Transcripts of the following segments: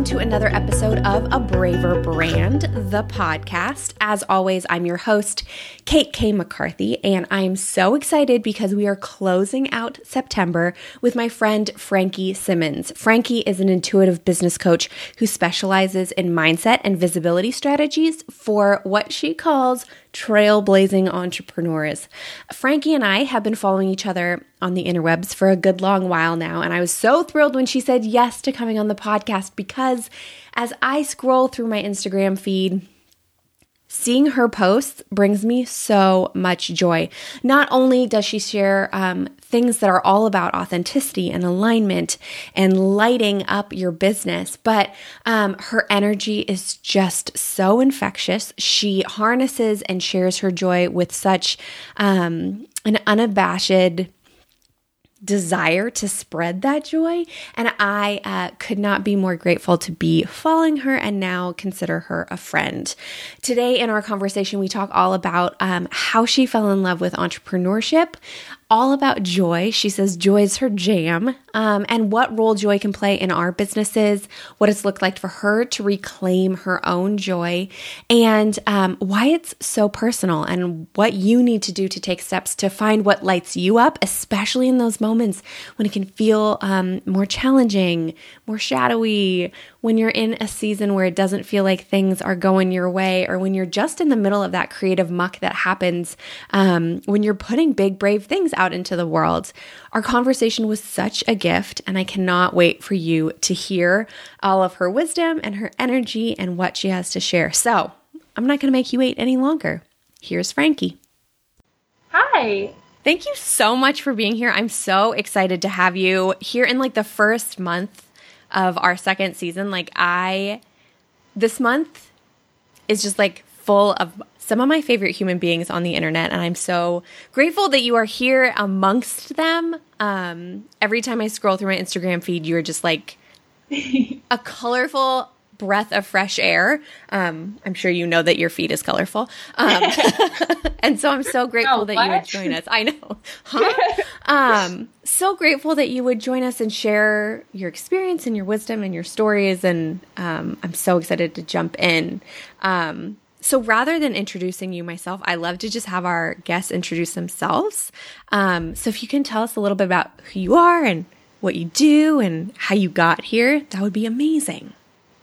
welcome to another episode of A Braver Brand, the podcast. As always, I'm your host, Kate K. McCarthy, and I'm so excited because we are closing out September with my friend Frankie Simmons. Frankie is an intuitive business coach who specializes in mindset and visibility strategies for what she calls trailblazing entrepreneurs. Frankie and I have been following each other on the interwebs for a good long while now, and I was so thrilled when she said yes to coming on the podcast because as I scroll through my Instagram feed, Seeing her posts brings me so much joy. Not only does she share um, things that are all about authenticity and alignment and lighting up your business, but um, her energy is just so infectious. She harnesses and shares her joy with such um, an unabashed desire to spread that joy. And I uh, could not be more grateful to be following her and now consider her a friend. Today, in our conversation, we talk all about um, how she fell in love with entrepreneurship, all about joy. She says joy is her jam, um, and what role joy can play in our businesses, what it's looked like for her to reclaim her own joy, and um, why it's so personal, and what you need to do to take steps to find what lights you up, especially in those moments when it can feel um, more challenging, more shadowy, when you're in a season where it doesn't feel like things are going your way, or when you're just in the middle of that creative muck that happens um, when you're putting big, brave things out into the world. Our conversation was such a gift, and I cannot wait for you to hear all of her wisdom and her energy and what she has to share. So, I'm not going to make you wait any longer. Here's Frankie. Hi. Thank you so much for being here. I'm so excited to have you here in like the first month of our second season. Like, I, this month is just like full of some of my favorite human beings on the internet, and I'm so grateful that you are here amongst them. Um, every time I scroll through my Instagram feed, you're just like a colorful breath of fresh air. Um, I'm sure you know that your feed is colorful. Um, and so I'm so grateful oh, that you would join us. I know. Huh? um, so grateful that you would join us and share your experience and your wisdom and your stories. And um, I'm so excited to jump in. Um, so rather than introducing you myself, I love to just have our guests introduce themselves. Um, so if you can tell us a little bit about who you are and what you do and how you got here, that would be amazing.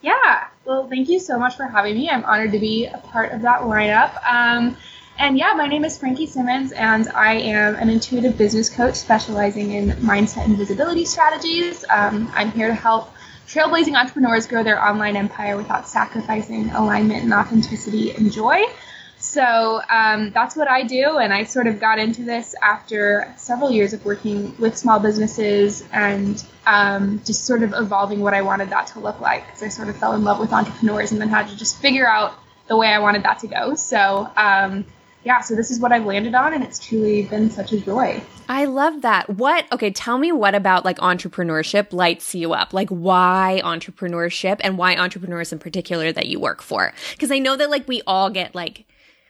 Yeah. Well, thank you so much for having me. I'm honored to be a part of that lineup. Um, and yeah, my name is Frankie Simmons, and I am an intuitive business coach specializing in mindset and visibility strategies. Um, I'm here to help trailblazing entrepreneurs grow their online empire without sacrificing alignment and authenticity and joy. So um, that's what I do, and I sort of got into this after several years of working with small businesses and um, just sort of evolving what I wanted that to look like. Because I sort of fell in love with entrepreneurs and then had to just figure out the way I wanted that to go. So um, yeah, so this is what I've landed on, and it's truly been such a joy. I love that. What, okay, tell me what about like entrepreneurship lights you up? Like, why entrepreneurship and why entrepreneurs in particular that you work for? Because I know that like we all get like,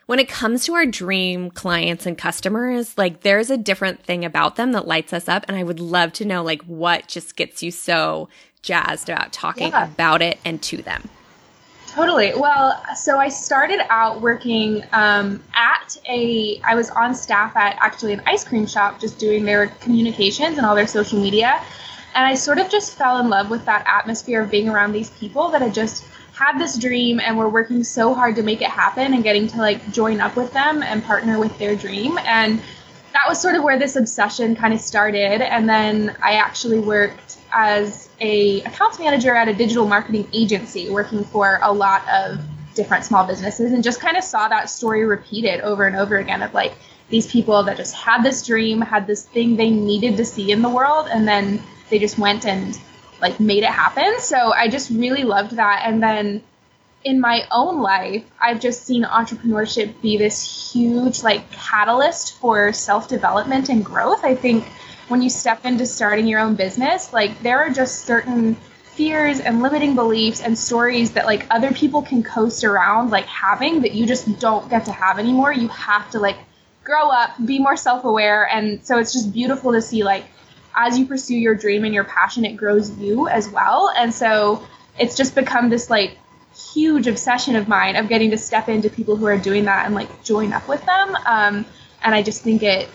when it comes to our dream clients and customers, like there's a different thing about them that lights us up. And I would love to know like what just gets you so jazzed about talking yeah. about it and to them. Totally. Well, so I started out working um, at a, I was on staff at actually an ice cream shop just doing their communications and all their social media. And I sort of just fell in love with that atmosphere of being around these people that had just had this dream and were working so hard to make it happen and getting to like join up with them and partner with their dream. And that was sort of where this obsession kind of started. And then I actually worked as a accounts manager at a digital marketing agency working for a lot of different small businesses and just kind of saw that story repeated over and over again of like these people that just had this dream, had this thing they needed to see in the world, and then they just went and like made it happen. So I just really loved that. And then in my own life, I've just seen entrepreneurship be this huge like catalyst for self development and growth. I think when you step into starting your own business, like there are just certain fears and limiting beliefs and stories that like other people can coast around like having that you just don't get to have anymore. You have to like grow up, be more self-aware and so it's just beautiful to see like as you pursue your dream and your passion it grows you as well. And so it's just become this like huge obsession of mine of getting to step into people who are doing that and like join up with them. Um, and I just think it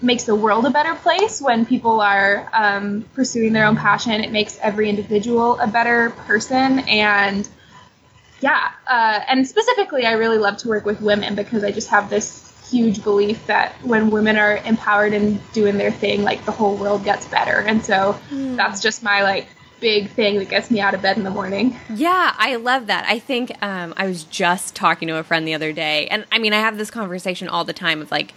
makes the world a better place when people are um, pursuing their own passion. It makes every individual a better person. And yeah, uh, and specifically, I really love to work with women because I just have this huge belief that when women are empowered and doing their thing, like the whole world gets better. And so mm. that's just my like big thing that gets me out of bed in the morning. Yeah, I love that. I think um, I was just talking to a friend the other day, and I mean, I have this conversation all the time of like,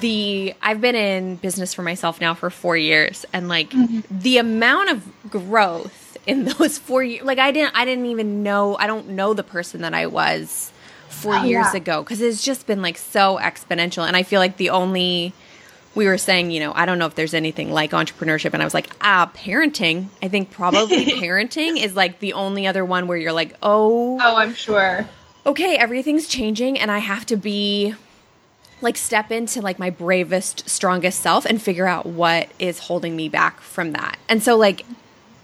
the I've been in business for myself now for 4 years and like mm-hmm. the amount of growth in those 4 years like I didn't I didn't even know I don't know the person that I was 4 oh, years yeah. ago cuz it's just been like so exponential and I feel like the only we were saying, you know, I don't know if there's anything like entrepreneurship. And I was like, ah, parenting. I think probably parenting is like the only other one where you're like, oh. Oh, I'm sure. Okay, everything's changing and I have to be like step into like my bravest, strongest self and figure out what is holding me back from that. And so, like,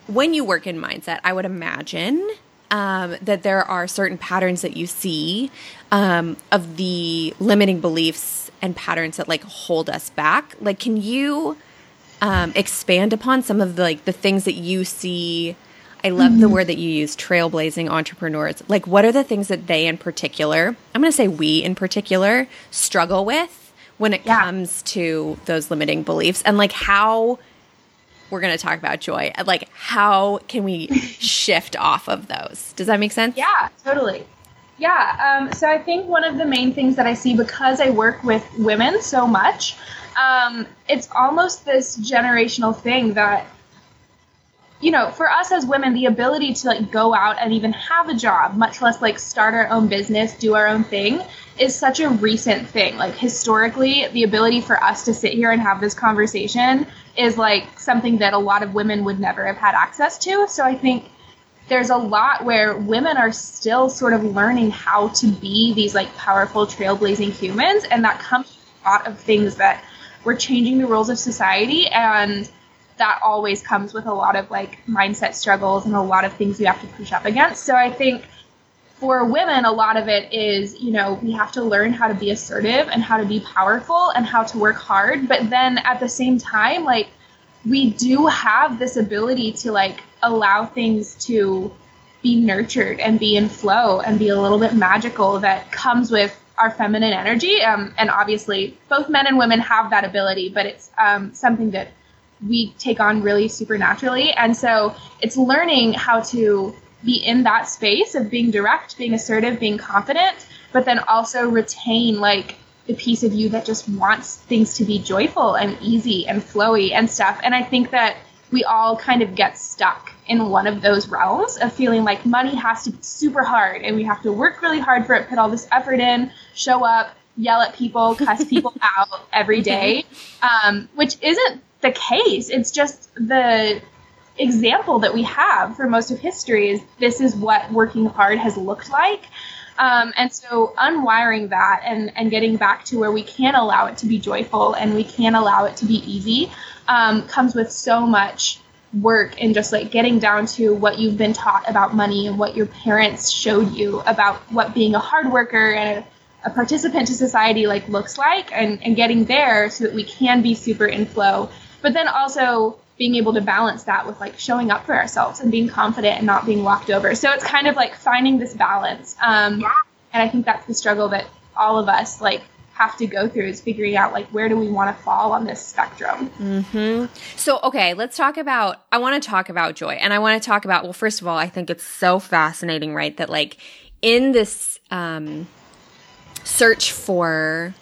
when you work in mindset, I would imagine um, that there are certain patterns that you see um, of the limiting beliefs and patterns that like hold us back. Like, can you um, expand upon some of the like the things that you see? I love mm-hmm. the word that you use, trailblazing entrepreneurs. Like, what are the things that they in particular, I'm going to say we in particular, struggle with when it yeah. comes to those limiting beliefs? And like, how we're going to talk about joy. Like, how can we shift off of those? Does that make sense? Yeah, totally. Yeah, um, so I think one of the main things that I see because I work with women so much, um, it's almost this generational thing that, you know, for us as women, the ability to like go out and even have a job, much less like start our own business, do our own thing, is such a recent thing. Like historically, the ability for us to sit here and have this conversation is like something that a lot of women would never have had access to. So I think there's a lot where women are still sort of learning how to be these like powerful trailblazing humans and that comes a lot of things that we're changing the rules of society and that always comes with a lot of like mindset struggles and a lot of things you have to push up against so i think for women a lot of it is you know we have to learn how to be assertive and how to be powerful and how to work hard but then at the same time like we do have this ability to like allow things to be nurtured and be in flow and be a little bit magical that comes with our feminine energy. Um, and obviously, both men and women have that ability, but it's um, something that we take on really supernaturally. And so it's learning how to be in that space of being direct, being assertive, being confident, but then also retain like the piece of you that just wants things to be joyful and easy and flowy and stuff. And I think that we all kind of get stuck in one of those realms of feeling like money has to be super hard and we have to work really hard for it, put all this effort in, show up, yell at people, cuss people out every day, um, which isn't the case. It's just the example that we have for most of history is this is what working hard has looked like. Um, and so unwiring that and, and getting back to where we can allow it to be joyful and we can allow it to be easy um, comes with so much work and just like getting down to what you've been taught about money and what your parents showed you about what being a hard worker and a, a participant to society like looks like and, and getting there so that we can be super in flow but then also being able to balance that with like showing up for ourselves and being confident and not being walked over. So it's kind of like finding this balance. Um, yeah. And I think that's the struggle that all of us like have to go through is figuring out like where do we want to fall on this spectrum. Mm-hmm. So okay, let's talk about. I want to talk about joy, and I want to talk about. Well, first of all, I think it's so fascinating, right? That like in this um, search for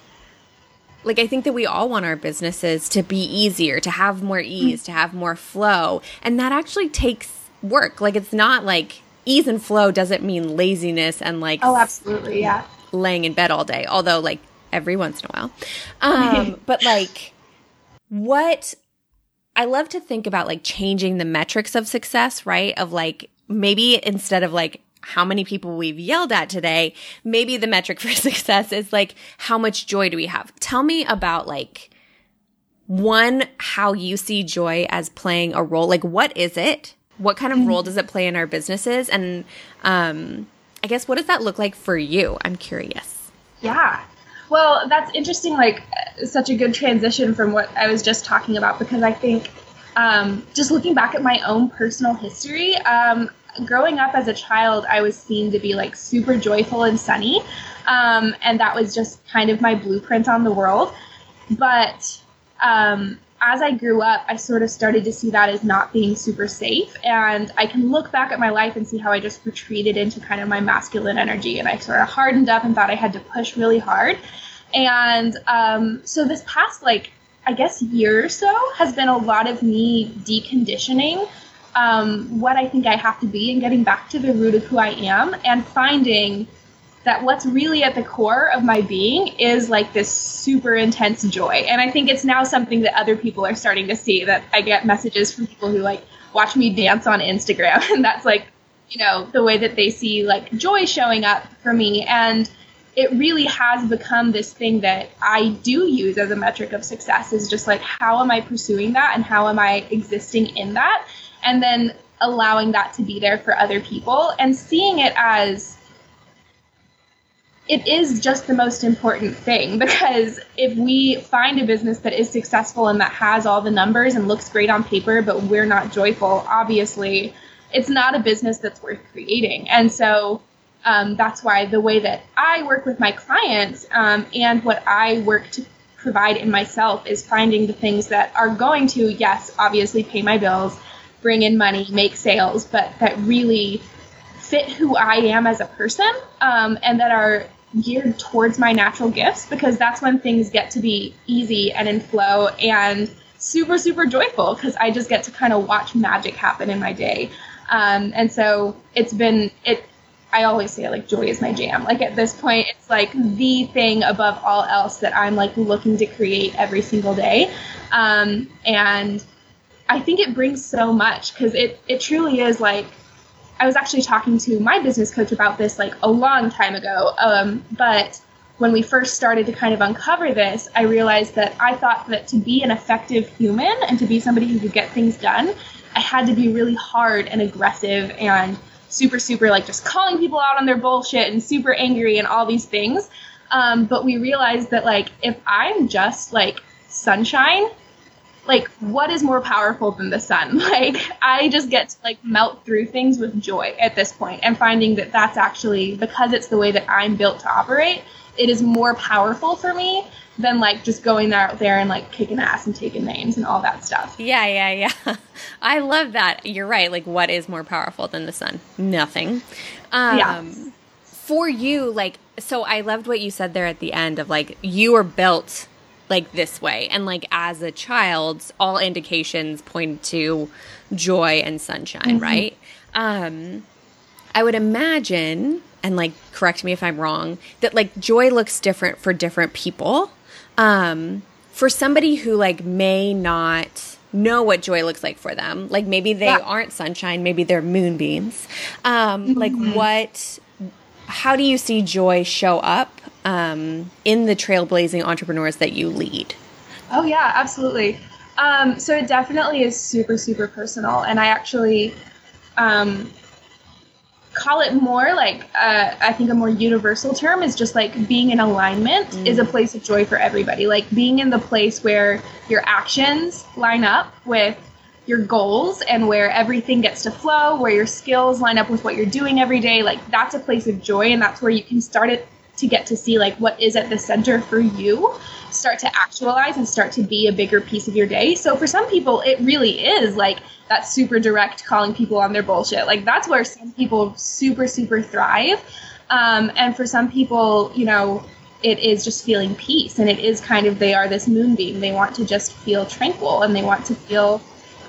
like I think that we all want our businesses to be easier, to have more ease, mm. to have more flow. And that actually takes work. Like it's not like ease and flow doesn't mean laziness and like Oh, absolutely. Yeah. laying in bed all day. Although like every once in a while. Um but like what I love to think about like changing the metrics of success, right? Of like maybe instead of like how many people we've yelled at today, maybe the metric for success is like, how much joy do we have? Tell me about like, one, how you see joy as playing a role. Like, what is it? what kind of role does it play in our businesses? And um, I guess what does that look like for you? I'm curious. Yeah. Well, that's interesting. Like, such a good transition from what I was just talking about because I think um, just looking back at my own personal history, um, growing up as a child, I was seen to be like super joyful and sunny. Um, and that was just kind of my blueprint on the world. But um, as I grew up, I sort of started to see that as not being super safe. And I can look back at my life and see how I just retreated into kind of my masculine energy. And I sort of hardened up and thought I had to push really hard. And um, so this past, like, I guess, year or so has been a lot of me deconditioning um, what I think I have to be and getting back to the root of who I am and finding that what's really at the core of my being is like this super intense joy. And I think it's now something that other people are starting to see that I get messages from people who like watch me dance on Instagram. And that's like, you know, the way that they see like joy showing up for me. And it really has become this thing that I do use as a metric of success is just like how am I pursuing that and how am I existing in that and then allowing that to be there for other people and seeing it as it is just the most important thing because if we find a business that is successful and that has all the numbers and looks great on paper, but we're not joyful, obviously, it's not a business that's worth creating. And so um, that's why the way that I work with my clients um, and what I work to provide in myself is finding the things that are going to, yes, obviously pay my bills, bring in money, make sales, but that really fit who I am as a person um, and that are geared towards my natural gifts because that's when things get to be easy and in flow and super, super joyful because I just get to kind of watch magic happen in my day. Um, and so it's been, it, I always say like joy is my jam. Like at this point, it's like the thing above all else that I'm like looking to create every single day. Um, and I think it brings so much because it, it truly is like I was actually talking to my business coach about this like a long time ago. Um, but when we first started to kind of uncover this, I realized that I thought that to be an effective human and to be somebody who could get things done, I had to be really hard and aggressive and super, super like just calling people out on their bullshit and super angry and all these things. Um, but we realized that like if I'm just like sunshine like what is more powerful than the sun? Like i just get to like melt through things with joy at this point and finding that that's actually because it's the way that i'm built to operate it is more powerful for me than like just going out there and like kicking ass and taking names and all that stuff. Yeah yeah yeah. I love that. You're right. Like what is more powerful than the sun? Nothing. Um yeah. for you like so i loved what you said there at the end of like you were built like this way. And like as a child, all indications point to joy and sunshine, mm-hmm. right? Um, I would imagine, and like correct me if I'm wrong, that like joy looks different for different people. Um, for somebody who like may not know what joy looks like for them, like maybe they yeah. aren't sunshine, maybe they're moonbeams. Um, mm-hmm. Like what? How do you see joy show up um, in the trailblazing entrepreneurs that you lead? Oh, yeah, absolutely. Um, so it definitely is super, super personal. And I actually um, call it more like, uh, I think a more universal term is just like being in alignment mm. is a place of joy for everybody. Like being in the place where your actions line up with your goals and where everything gets to flow, where your skills line up with what you're doing every day, like that's a place of joy and that's where you can start it to get to see like what is at the center for you start to actualize and start to be a bigger piece of your day. So for some people it really is like that super direct calling people on their bullshit. Like that's where some people super super thrive. Um, and for some people you know it is just feeling peace and it is kind of they are this moonbeam. They want to just feel tranquil and they want to feel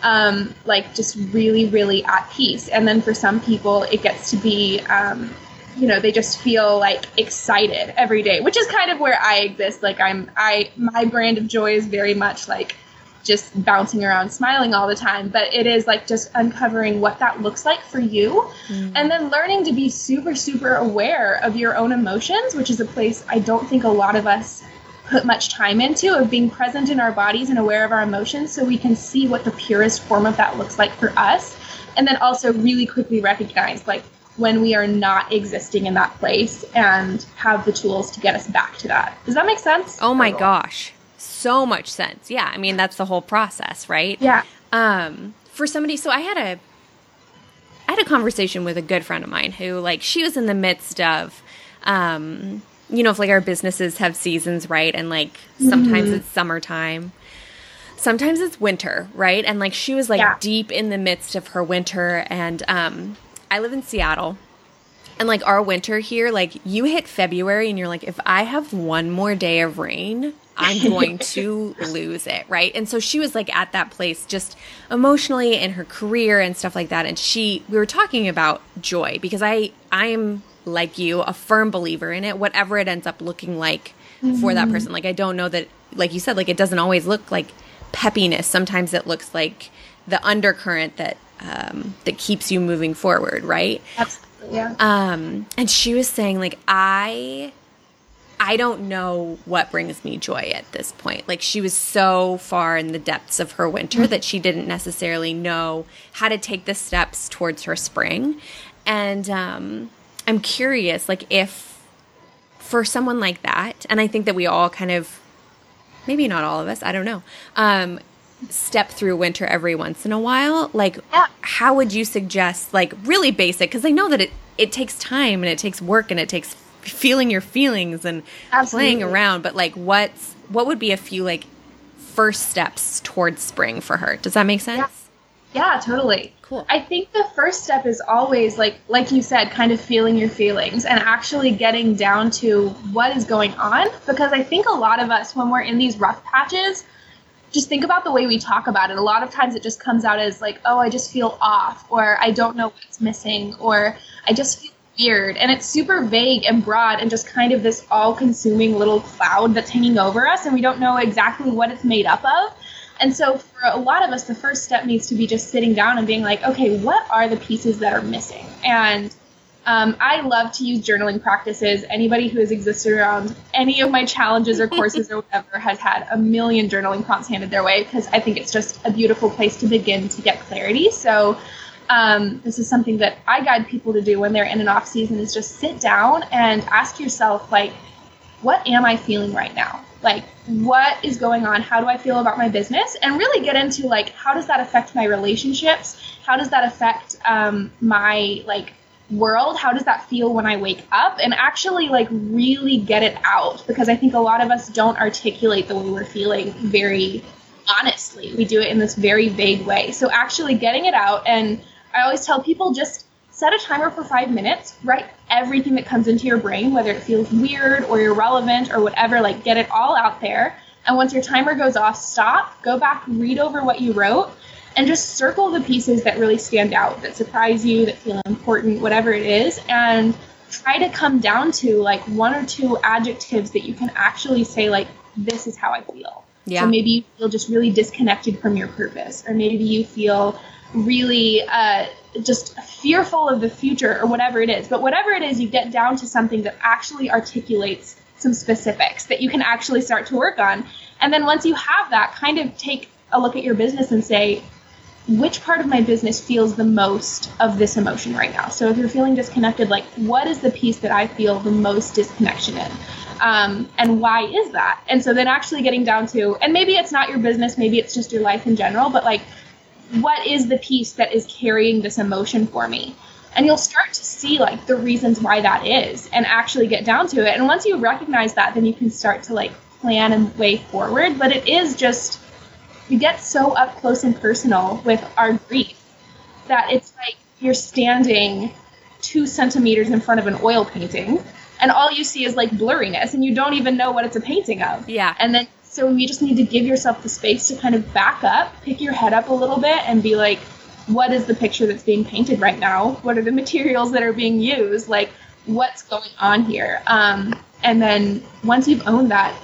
um, like just really really at peace. And then for some people it gets to be um, you know they just feel like excited every day which is kind of where i exist like i'm i my brand of joy is very much like just bouncing around smiling all the time but it is like just uncovering what that looks like for you mm. and then learning to be super super aware of your own emotions which is a place i don't think a lot of us put much time into of being present in our bodies and aware of our emotions so we can see what the purest form of that looks like for us and then also really quickly recognize like when we are not existing in that place and have the tools to get us back to that. Does that make sense? Oh my gosh. So much sense. Yeah, I mean that's the whole process, right? Yeah. Um for somebody so I had a I had a conversation with a good friend of mine who like she was in the midst of um you know, if like our businesses have seasons, right? And like sometimes mm-hmm. it's summertime. Sometimes it's winter, right? And like she was like yeah. deep in the midst of her winter and um I live in Seattle. And like our winter here, like you hit February and you're like, if I have one more day of rain, I'm going to lose it, right? And so she was like at that place just emotionally in her career and stuff like that. And she we were talking about joy because I I am like you, a firm believer in it, whatever it ends up looking like mm-hmm. for that mm-hmm. person. Like I don't know that like you said, like it doesn't always look like peppiness. Sometimes it looks like the undercurrent that um, that keeps you moving forward, right? Absolutely. Yeah. Um, and she was saying like I I don't know what brings me joy at this point. Like she was so far in the depths of her winter that she didn't necessarily know how to take the steps towards her spring. And um, I'm curious, like if for someone like that, and I think that we all kind of, maybe not all of us, I don't know, um, step through winter every once in a while like yeah. how would you suggest like really basic because i know that it it takes time and it takes work and it takes feeling your feelings and Absolutely. playing around but like what's what would be a few like first steps towards spring for her? Does that make sense? Yeah, yeah totally. Cool. I think the first step is always like like you said kind of feeling your feelings and actually getting down to what is going on because i think a lot of us when we're in these rough patches just think about the way we talk about it. A lot of times it just comes out as like, oh, I just feel off, or I don't know what's missing, or I just feel weird. And it's super vague and broad and just kind of this all consuming little cloud that's hanging over us, and we don't know exactly what it's made up of. And so for a lot of us, the first step needs to be just sitting down and being like, okay, what are the pieces that are missing? And um, I love to use journaling practices. Anybody who has existed around any of my challenges or courses or whatever has had a million journaling prompts handed their way because I think it's just a beautiful place to begin to get clarity. So, um, this is something that I guide people to do when they're in an off season is just sit down and ask yourself, like, what am I feeling right now? Like, what is going on? How do I feel about my business? And really get into, like, how does that affect my relationships? How does that affect um, my, like, world how does that feel when i wake up? And actually like really get it out because i think a lot of us don't articulate the way we're feeling very honestly. We do it in this very vague way. So actually getting it out and i always tell people just set a timer for five minutes. Write everything that comes into your brain whether it feels weird or irrelevant or whatever like get it all out there. And once your timer goes off stop go back read over what you wrote and just circle the pieces that really stand out, that surprise you, that feel important, whatever it is, and try to come down to like one or two adjectives that you can actually say like this is how I feel. Yeah. So maybe you feel just really disconnected from your purpose, or maybe you feel really uh, just fearful of the future, or whatever it is. But whatever it is, you get down to something that actually articulates some specifics that you can actually start to work on. And then once you have that, kind of take a look at your business and say, which part of my business feels the most of this emotion right now. So if you're feeling disconnected, like what is the piece that I feel the most disconnection in? Um, and why is that? And so then actually getting down to, and maybe it's not your business, maybe it's just your life in general, but like, what is the piece that is carrying this emotion for me? And you'll start to see like the reasons why that is and actually get down to it. And once you recognize that, then you can start to like plan and way forward. But it is just, we get so up close and personal with our grief that it's like you're standing two centimeters in front of an oil painting and all you see is like blurriness and you don't even know what it's a painting of. Yeah. And then so you just need to give yourself the space to kind of back up, pick your head up a little bit and be like, what is the picture that's being painted right now? What are the materials that are being used? Like, what's going on here? Um, and then once you've owned that,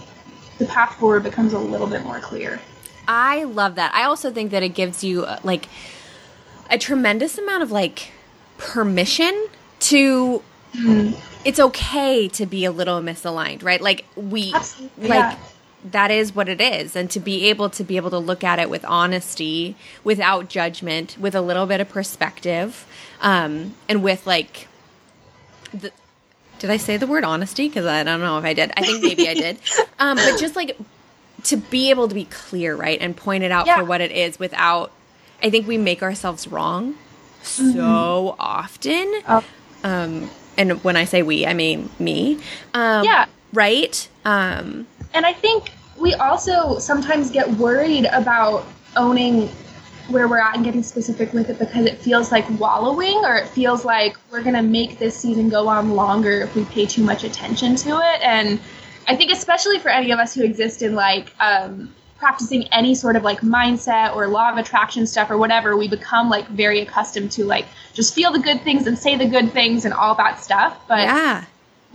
the path forward becomes a little bit more clear. I love that. I also think that it gives you uh, like a tremendous amount of like permission to mm. it's okay to be a little misaligned, right? Like we Absolutely. like yeah. that is what it is and to be able to be able to look at it with honesty without judgment with a little bit of perspective um, and with like the did i say the word honesty because i don't know if i did i think maybe i did um, but just like to be able to be clear right and point it out Yeah. for what it is without i think we make ourselves wrong so often Oh. um, and when i say we i mean me um, Yeah. right um, And I think we also sometimes get worried about owning where we're at and getting specific with it because it feels like wallowing or it feels like we're going to make this season go on longer if we pay too much attention to it. And I think, especially for any of us who exist in like, um, practicing any sort of like mindset or law of attraction stuff or whatever we become like very accustomed to like just feel the good things and say the good things and all that stuff. But yeah.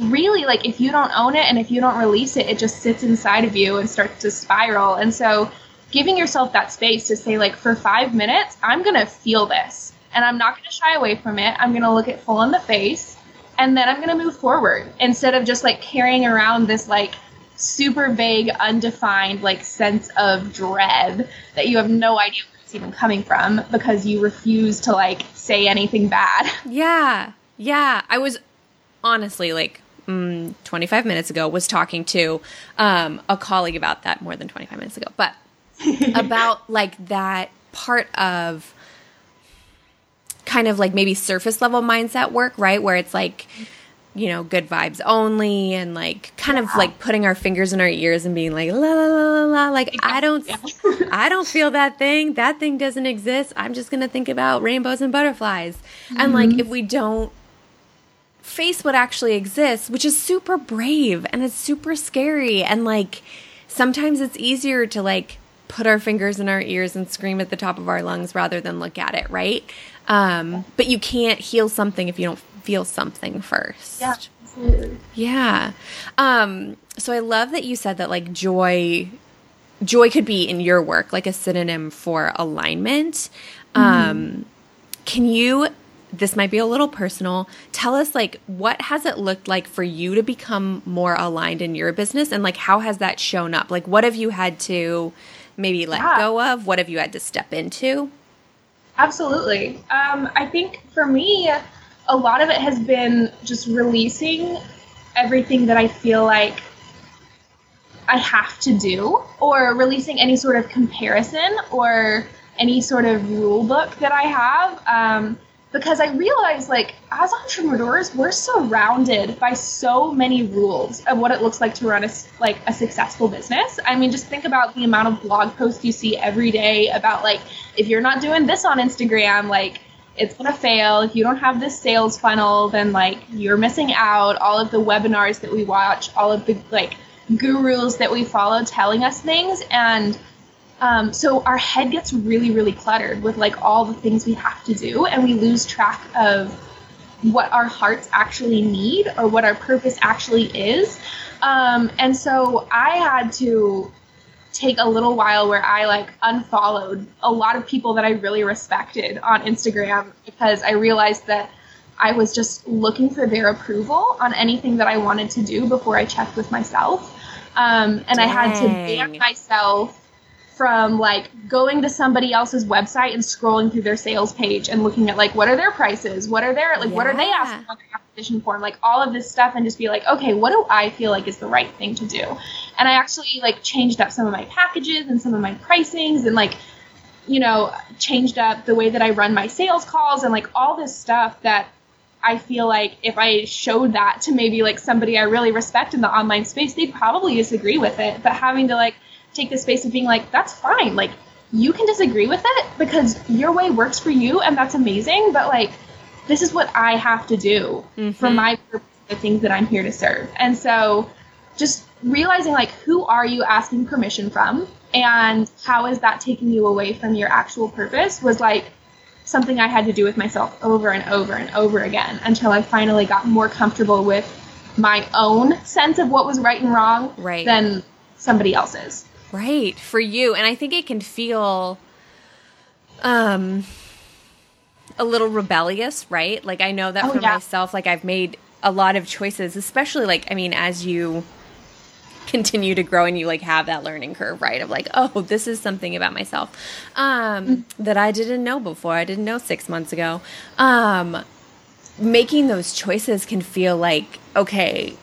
really like if you don't own it and if you don't release it it just sits inside of you and starts to spiral. And so giving yourself that space to say like for five minutes i'm gonna feel this and i'm not gonna shy away from it. I'm gonna look it full in the face and then i'm gonna move forward instead of just like carrying around this like super vague undefined like sense of dread that you have no idea where it's even coming from because you refuse to like say anything bad Yeah. Yeah. I was honestly like mm, 25 minutes ago was talking to um, a colleague about that more than 25 minutes ago, but about like that part of kind of like maybe surface level mindset work, right? Where it's like, you know, good vibes only and like kind of like putting our fingers in our ears and being like, la la la la la. Like, I don't, I don't feel that thing. That thing doesn't exist. I'm just going to think about rainbows and butterflies. And like, mm-hmm. if we don't face what actually exists, which is super brave and it's super scary. And like, sometimes it's easier to like put our fingers in our ears and scream at the top of our lungs rather than look at it, right? Um, but you can't heal something if you don't feel something first. yeah Yeah. Um, so I love that you said that like joy joy could be in your work like a synonym for alignment. Um, can you this might be a little personal. Tell us like what has it looked like for you to become more aligned in your business and like how has that shown up? Like what have you had to maybe let Yeah. go of? What have you had to step into? Absolutely. Um, I think for me, a lot of it has been just releasing everything that I feel like I have to do, or releasing any sort of comparison or any sort of rule book that I have. Um, because I realize, like, as entrepreneurs, we're surrounded by so many rules of what it looks like to run a like a successful business. I mean, just think about the amount of blog posts you see every day about like if you're not doing this on Instagram, like it's gonna fail. If you don't have this sales funnel, then like you're missing out. All of the webinars that we watch, all of the like gurus that we follow telling us things, and um, so our head gets really, really cluttered with like all the things we have to do, and we lose track of what our hearts actually need or what our purpose actually is. Um, and so I had to take a little while where I like unfollowed a lot of people that I really respected on Instagram because I realized that I was just looking for their approval on anything that I wanted to do before I checked with myself. Um, and I had to ban myself from like going to somebody else's website and scrolling through their sales page and looking at like what are their prices, what are their like what are they asking on their application form, like all of this stuff, and just be like, okay, what do I feel like is the right thing to do? And I actually like changed up some of my packages and some of my pricings and like you know changed up the way that I run my sales calls and like all this stuff that I feel like if I showed that to maybe like somebody I really respect in the online space, they'd probably disagree with it. But having to like take the space of being like, that's fine. Like you can disagree with it because your way works for you and that's amazing. But like this is what I have to do for Mhm. my purpose, the things that I'm here to serve. And so just realizing like who are you asking permission from and how is that taking you away from your actual purpose was like something I had to do with myself over and over and over again until I finally got more comfortable with my own sense of what was right and wrong Right. than somebody else's. Right, for you. And I think it can feel um a little rebellious, right? Like I know that Oh, for yeah. myself like I've made a lot of choices, especially like I mean as you continue to grow and you like have that learning curve, right? Of like, oh, this is something about myself um, mm-hmm. that I didn't know before. I didn't know six months ago. Um, making those choices can feel like, okay,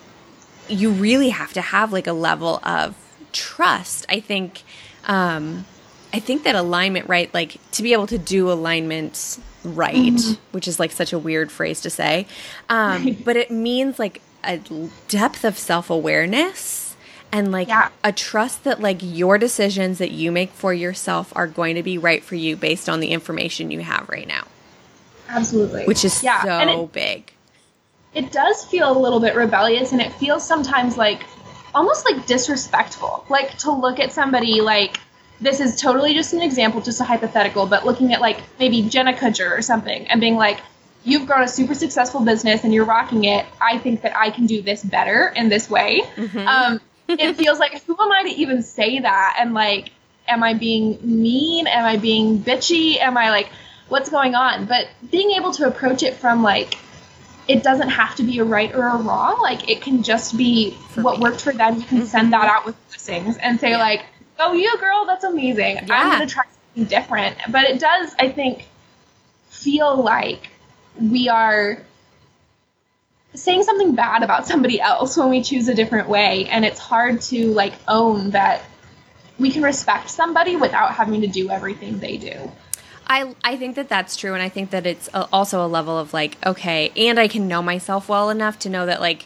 you really have to have like a level of trust. I think, um, I think that alignment, right? Like to be able to do alignment right, mm-hmm. which is like such a weird phrase to say, um, but it means like a depth of self awareness and like yeah. a trust that like your decisions that you make for yourself are going to be right for you based on the information you have right now. Absolutely. Which is yeah. so it, big. It does feel a little bit rebellious and it feels sometimes like almost like disrespectful. Like to look at somebody like this is totally just an example, just a hypothetical, but looking at like maybe Jenna Kutcher or something and being like, you've grown a super successful business and you're rocking it. I think that I can do this better in this way. Mm-hmm. Um, it feels like, who am I to even say that? And like, am I being mean? Am I being bitchy? Am I like, what's going on? But being able to approach it from like, it doesn't have to be a right or a wrong. Like, it can just be for what me. worked for them. You can mm-hmm. send that out with blessings and say, yeah. like, oh, you girl, that's amazing. Yeah. I'm going to try something different. But it does, I think, feel like we are saying something bad about somebody else when we choose a different way and it's hard to like own that we can respect somebody without having to do everything they do I, I think that that's true and i think that it's a, also a level of like okay and i can know myself well enough to know that like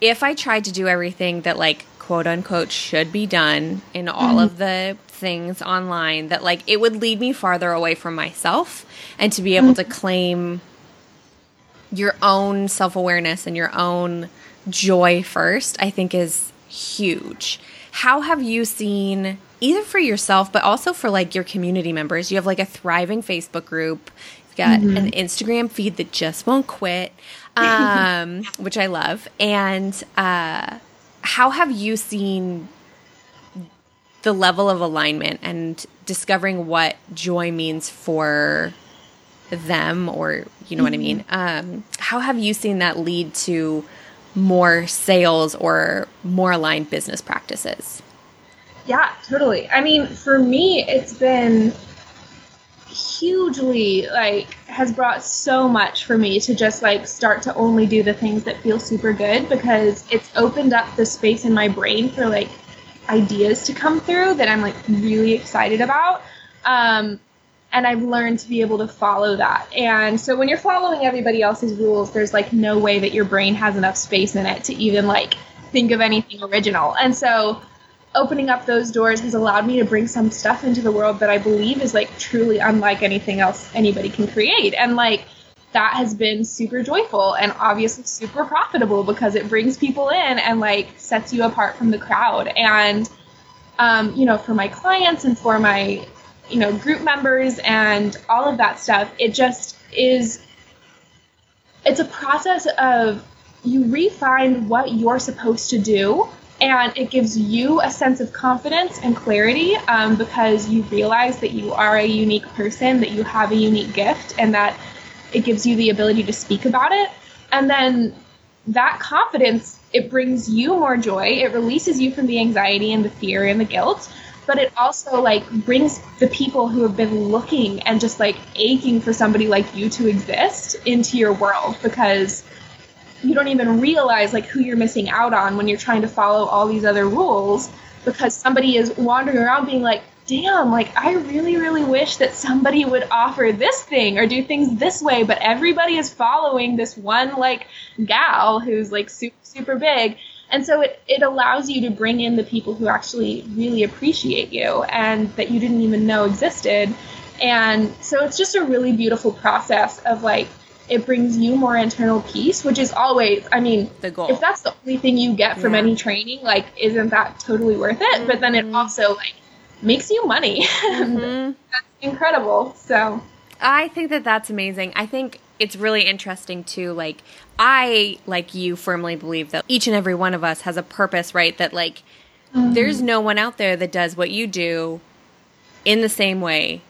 if i tried to do everything that like quote unquote should be done in all mm-hmm. of the things online that like it would lead me farther away from myself and to be able mm-hmm. to claim your own self awareness and your own joy first, I think is huge. How have you seen, either for yourself, but also for like your community members? You have like a thriving Facebook group, you've got mm-hmm. an Instagram feed that just won't quit, um, which I love. And uh, how have you seen the level of alignment and discovering what joy means for them or you know mm-hmm. what I mean? Mm-hmm. Um, how have you seen that lead to more sales or more aligned business practices? Yeah, totally. I mean, for me, it's been hugely like has brought so much for me to just like start to only do the things that feel super good because it's opened up the space in my brain for like ideas to come through that I'm like really excited about. Um, and I've learned to be able to follow that. And so when you're following everybody else's rules, there's like no way that your brain has enough space in it to even like think of anything original. And so opening up those doors has allowed me to bring some stuff into the world that I believe is like truly unlike anything else anybody can create. And like that has been super joyful and obviously super profitable because it brings people in and like sets you apart from the crowd. And um, you know, for my clients and for my you know, group members and all of that stuff. It just is, it's a process of you refine what you're supposed to do and it gives you a sense of confidence and clarity um, because you realize that you are a unique person, that you have a unique gift, and that it gives you the ability to speak about it. And then that confidence, it brings you more joy. It releases you from the anxiety and the fear and the guilt but it also like brings the people who have been looking and just like aching for somebody like you to exist into your world because you don't even realize like who you're missing out on when you're trying to follow all these other rules because somebody is wandering around being like damn like i really really wish that somebody would offer this thing or do things this way but everybody is following this one like gal who's like super super big and so it, it allows you to bring in the people who actually really appreciate you and that you didn't even know existed. And so it's just a really beautiful process of like, it brings you more internal peace, which is always, I mean, the goal. If that's the only thing you get from yeah. any training, like, isn't that totally worth it? Mm-hmm. But then it mm-hmm. also like makes you money. Mm-hmm. that's incredible. So I think that that's amazing. I think it's really interesting too. Like, I, like you, firmly believe that each and every one of us has a purpose, right? That, like, mm-hmm. there's no one out there that does what you do in the same way,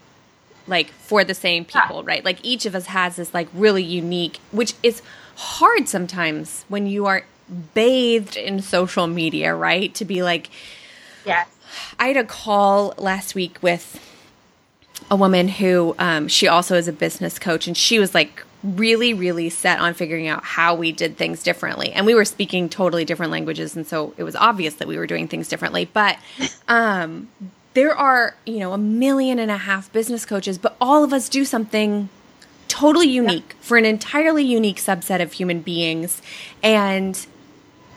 like, for the same people, yeah. right? Like, each of us has this, like, really unique, which is hard sometimes when you are bathed in social media, right? To be like, yes. I had a call last week with a woman who um, she also is a business coach, and she was like really, really set on figuring out how we did things differently. And we were speaking totally different languages, and so it was obvious that we were doing things differently. But um, there are, you know, a million and a half business coaches, but all of us do something totally unique for an entirely unique subset of human beings. And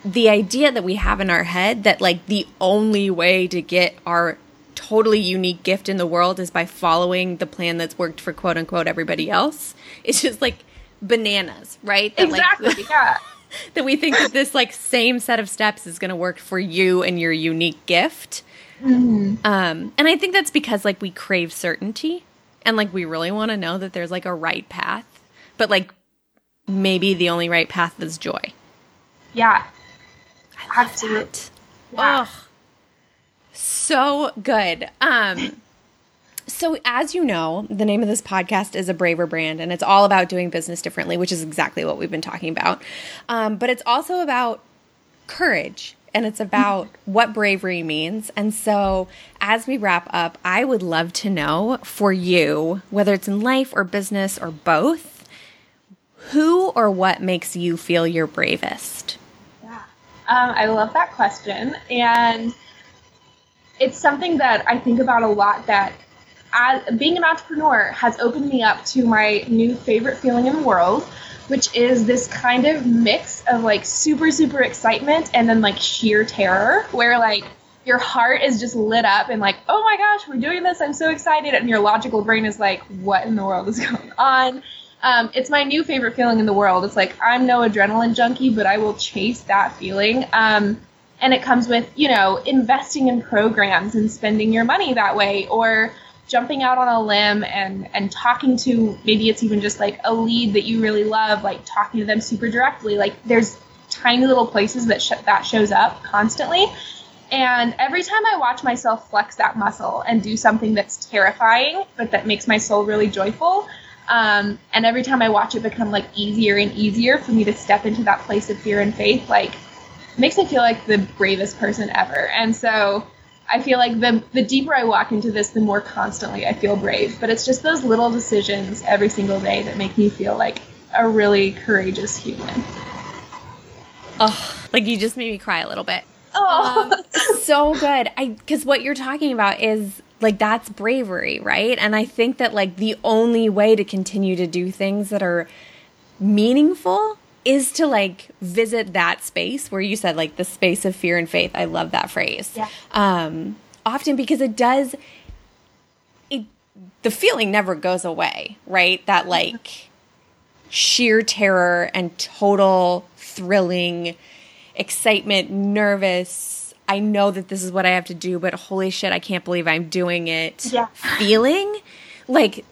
the idea that we have in our head that like the only way to get our totally unique gift in the world is by following the plan that's worked for quote unquote everybody else. It's just like bananas, right? That, exactly. Like, yeah. that we think that this like same set of steps is going to work for you and your unique gift. Mm-hmm. Um, and I think that's because like we crave certainty and like we really want to know that there's like a right path, but like maybe the only right path is joy. Yeah. I Absolutely. Yeah. Oh, so good. Um, so, as you know, the name of this podcast is A Braver Brand, and it's all about doing business differently, which is exactly what we've been talking about. Um, but it's also about courage and it's about what bravery means. And so, as we wrap up, I would love to know for you, whether it's in life or business or both, who or what makes you feel your bravest? Yeah, um, I love that question. And it's something that I think about a lot that being an entrepreneur has opened me up to my new favorite feeling in the world, which is this kind of mix of like super, super excitement and then like sheer terror, where like your heart is just lit up and like, oh my gosh, we're doing this. I'm so excited. And your logical brain is like, what in the world is going on? Um, it's my new favorite feeling in the world. It's like, I'm no adrenaline junkie, but I will chase that feeling. Um, and it comes with, you know, investing in programs and spending your money that way or jumping out on a limb and and talking to maybe it's even just like a lead that you really love like talking to them super directly like there's tiny little places that sh- that shows up constantly. And every time i watch myself flex that muscle and do something that's terrifying but that makes my soul really joyful um, and every time i watch it become like easier and easier for me to step into that place of fear and faith like makes me feel like the bravest person ever. And so I feel like the the deeper I walk into this, the more constantly I feel brave. But it's just those little decisions every single day that make me feel like a really courageous human. Oh, like you just made me cry a little bit. Oh, um, so good. I because what you're talking about is like that's bravery, right? And I think that like the only way to continue to do things that are meaningful is to like visit that space where you said like the space of fear and faith. I love that phrase. Yeah. Um, often because it does it the feeling never goes away, right? That like sheer terror and total thrilling excitement, nervous, I know that this is what I have to do, but holy shit, I can't believe I'm doing it. Yeah. Feeling like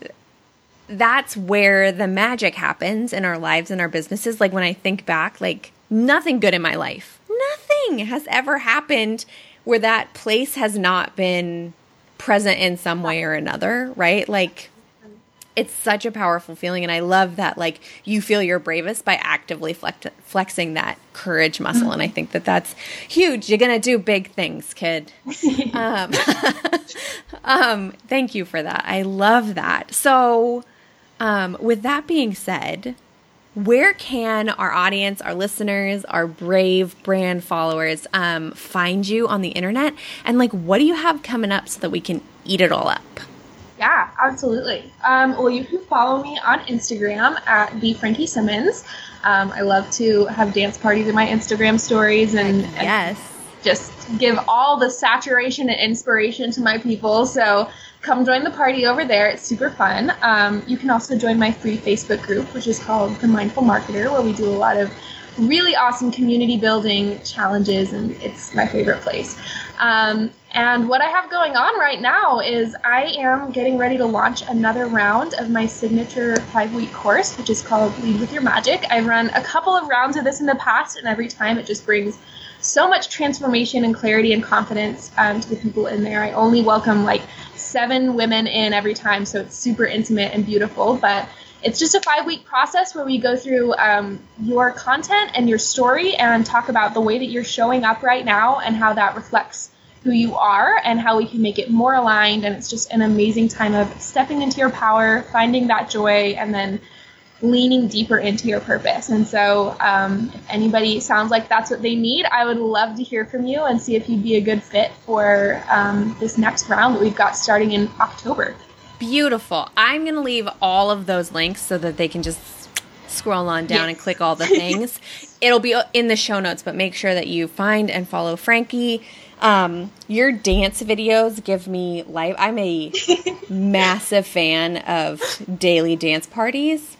that's where the magic happens in our lives and our businesses. Like when I think back, like nothing good in my life, nothing has ever happened where that place has not been present in some way or another, right? Like it's such a powerful feeling and i love that like you feel your bravest by actively flex- flexing that courage muscle mm-hmm. and i think that that's huge you're gonna do big things kid um, um, thank you for that i love that so um, with that being said, where can our audience, our listeners, our brave brand followers um, find you on the internet? And like, what do you have coming up so that we can eat it all up? Yeah, absolutely. Um, well, you can follow me on Instagram at the Frankie Simmons. Um, I love to have dance parties in my Instagram stories and, yes. And just give all the saturation and inspiration to my people. So come join the party over there. It's super fun. Um, you can also join my free Facebook group, which is called The Mindful Marketer, where we do a lot of really awesome community building challenges, and it's my favorite place. Um, and what I have going on right now is I am getting ready to launch another round of my signature five week course, which is called Lead with Your Magic. I've run a couple of rounds of this in the past, and every time it just brings so much transformation and clarity and confidence um, to the people in there. I only welcome like seven women in every time, so it's super intimate and beautiful. But it's just a five week process where we go through um, your content and your story and talk about the way that you're showing up right now and how that reflects who you are and how we can make it more aligned. And it's just an amazing time of stepping into your power, finding that joy, and then leaning deeper into your purpose. And so, um, if anybody sounds like that's what they need, I would love to hear from you and see if you'd be a good fit for um, this next round that we've got starting in October. Beautiful. I'm going to leave all of those links so that they can just scroll on down yes. and click all the things. It'll be in the show notes, but make sure that you find and follow Frankie. Um, your dance videos give me life. I'm a massive fan of daily dance parties.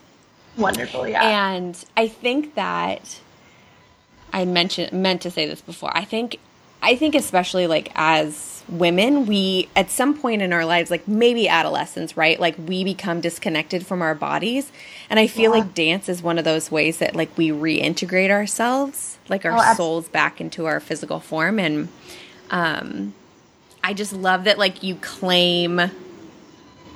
Wonderful, yeah. And I think that I mentioned meant to say this before. I think I think especially like as women, we at some point in our lives, like maybe adolescence, right? Like we become disconnected from our bodies. And I feel yeah. like dance is one of those ways that like we reintegrate ourselves, like our oh, souls back into our physical form. And um I just love that like you claim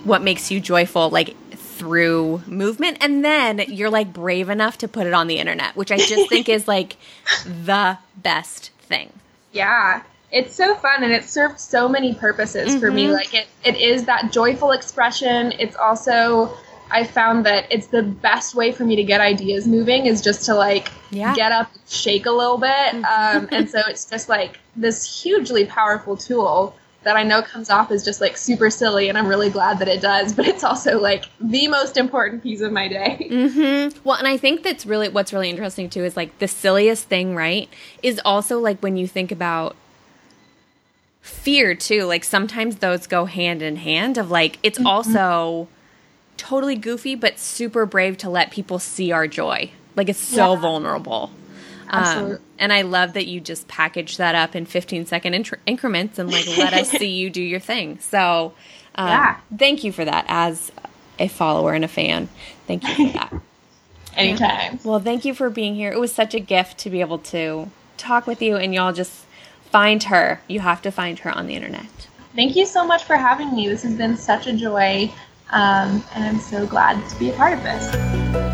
what makes you joyful, like through movement and then you're like brave enough to put it on the internet which i just think is like the best thing yeah it's so fun and it served so many purposes mm-hmm. for me mm-hmm. like it, it is that joyful expression it's also i found that it's the best way for me to get ideas moving is just to like yeah. get up shake a little bit mm-hmm. um, and so it's just like this hugely powerful tool that I know comes off as just like super silly, and I'm really glad that it does. But it's also like the most important piece of my day. Mm-hmm. Well, and I think that's really what's really interesting too is like the silliest thing, right? Is also like when you think about fear too. Like sometimes those go hand in hand. Of like it's mm-hmm. also totally goofy, but super brave to let people see our joy. Like it's so yeah. vulnerable. Um, and I love that you just package that up in 15 second in- increments and like let us see you do your thing. So, um, yeah. thank you for that as a follower and a fan. Thank you for that. Anytime. Well, thank you for being here. It was such a gift to be able to talk with you and y'all just find her. You have to find her on the internet. Thank you so much for having me. This has been such a joy. Um, and I'm so glad to be a part of this.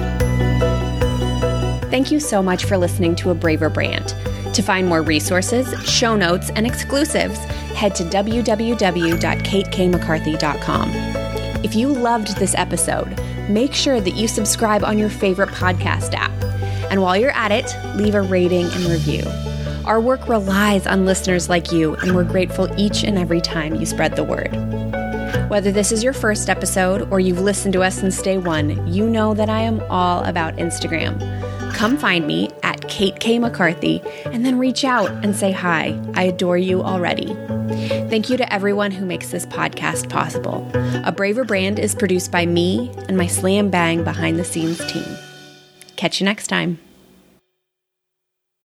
Thank you so much for listening to A Braver Brand. To find more resources, show notes, and exclusives, head to www.katekmccarthy.com. If you loved this episode, make sure that you subscribe on your favorite podcast app. And while you're at it, leave a rating and review. Our work relies on listeners like you, and we're grateful each and every time you spread the word. Whether this is your first episode or you've listened to us since day one, you know that I am all about Instagram come find me at Kate K. McCarthy and then reach out and say hi. I adore you already. Thank you to everyone who makes this podcast possible. A Braver Brand is produced by me and my slam bang behind the scenes team. Catch you next time.